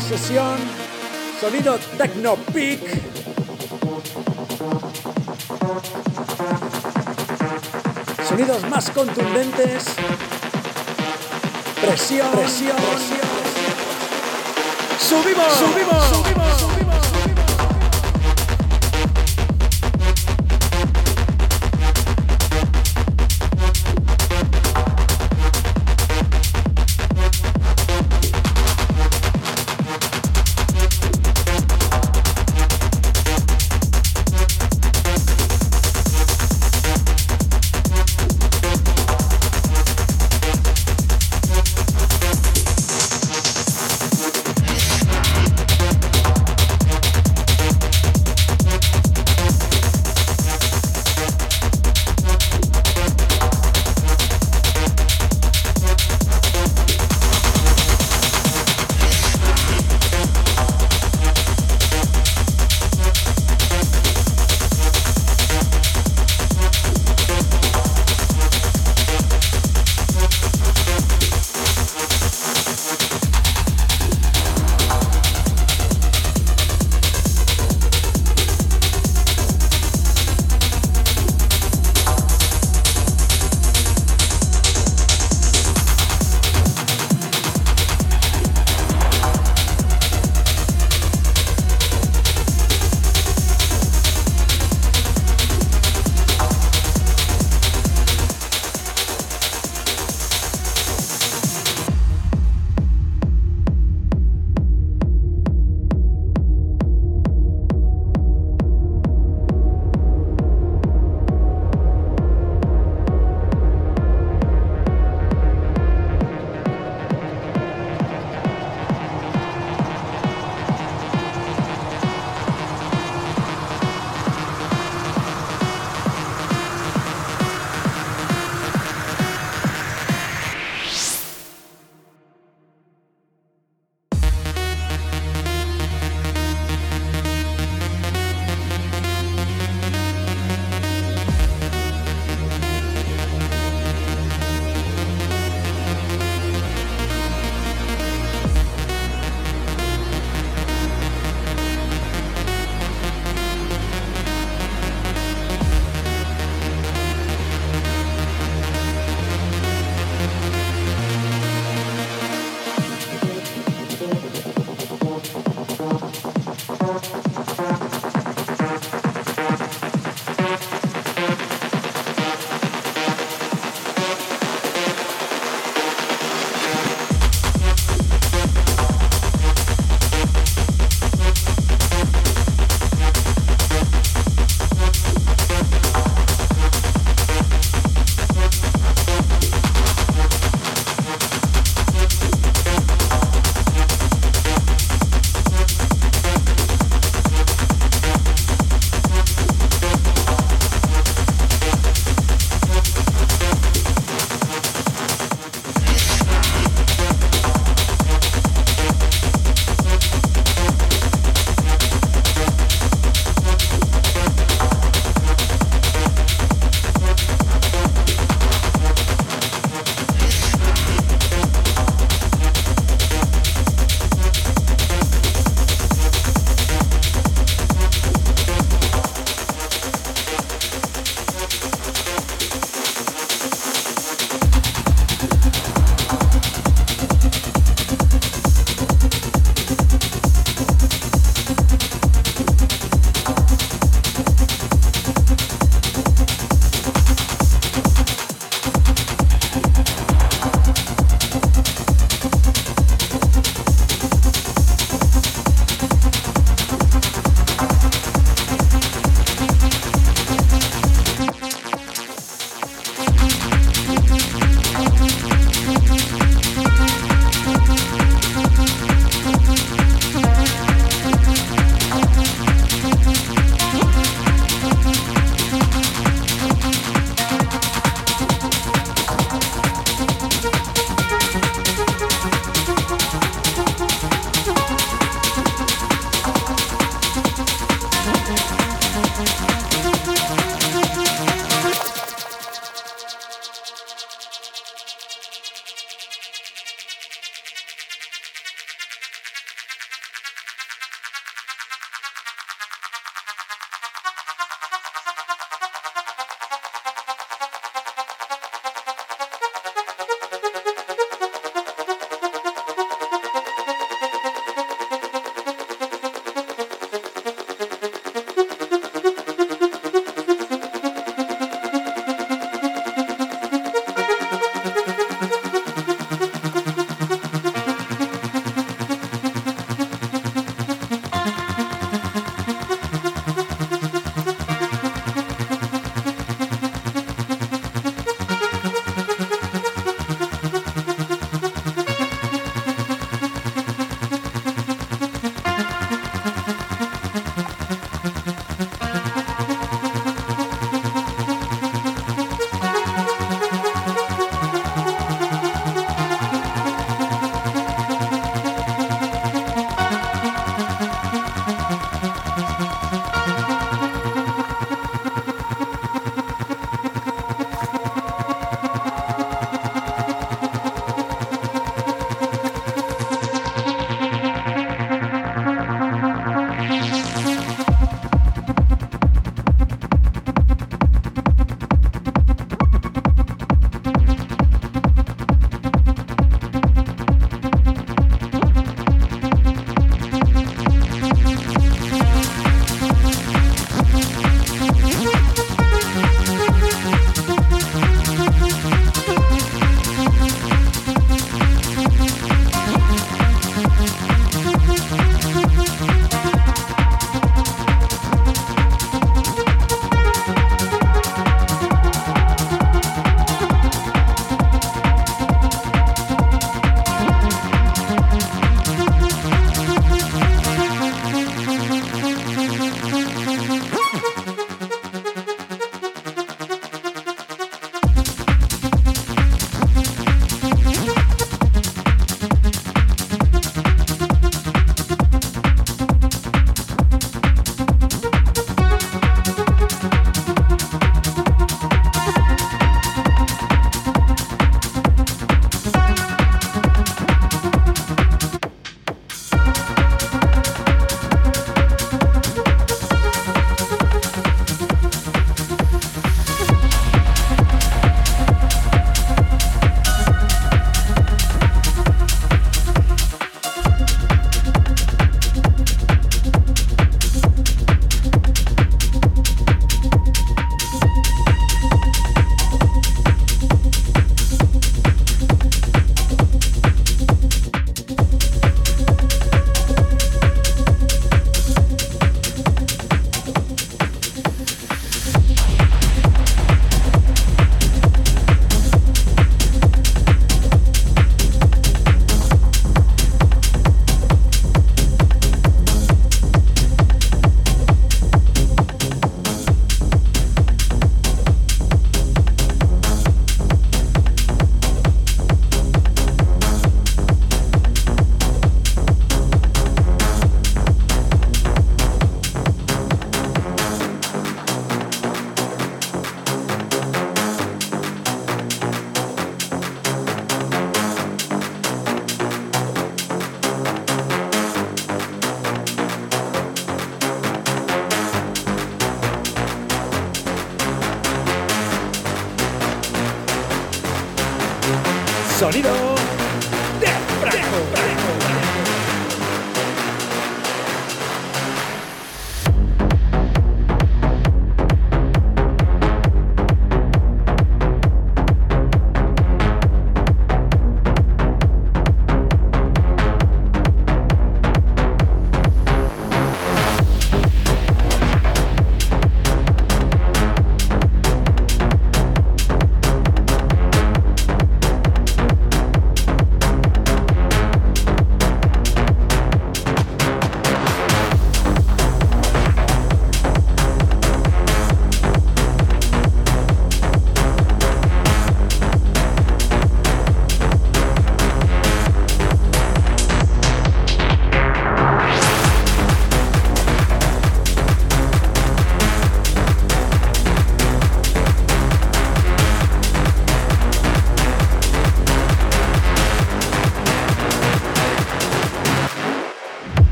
Sesión. Sonido Techno Peak. Sonidos más contundentes. Presión, presión, presión. Subimos, subimos, subimos. subimos.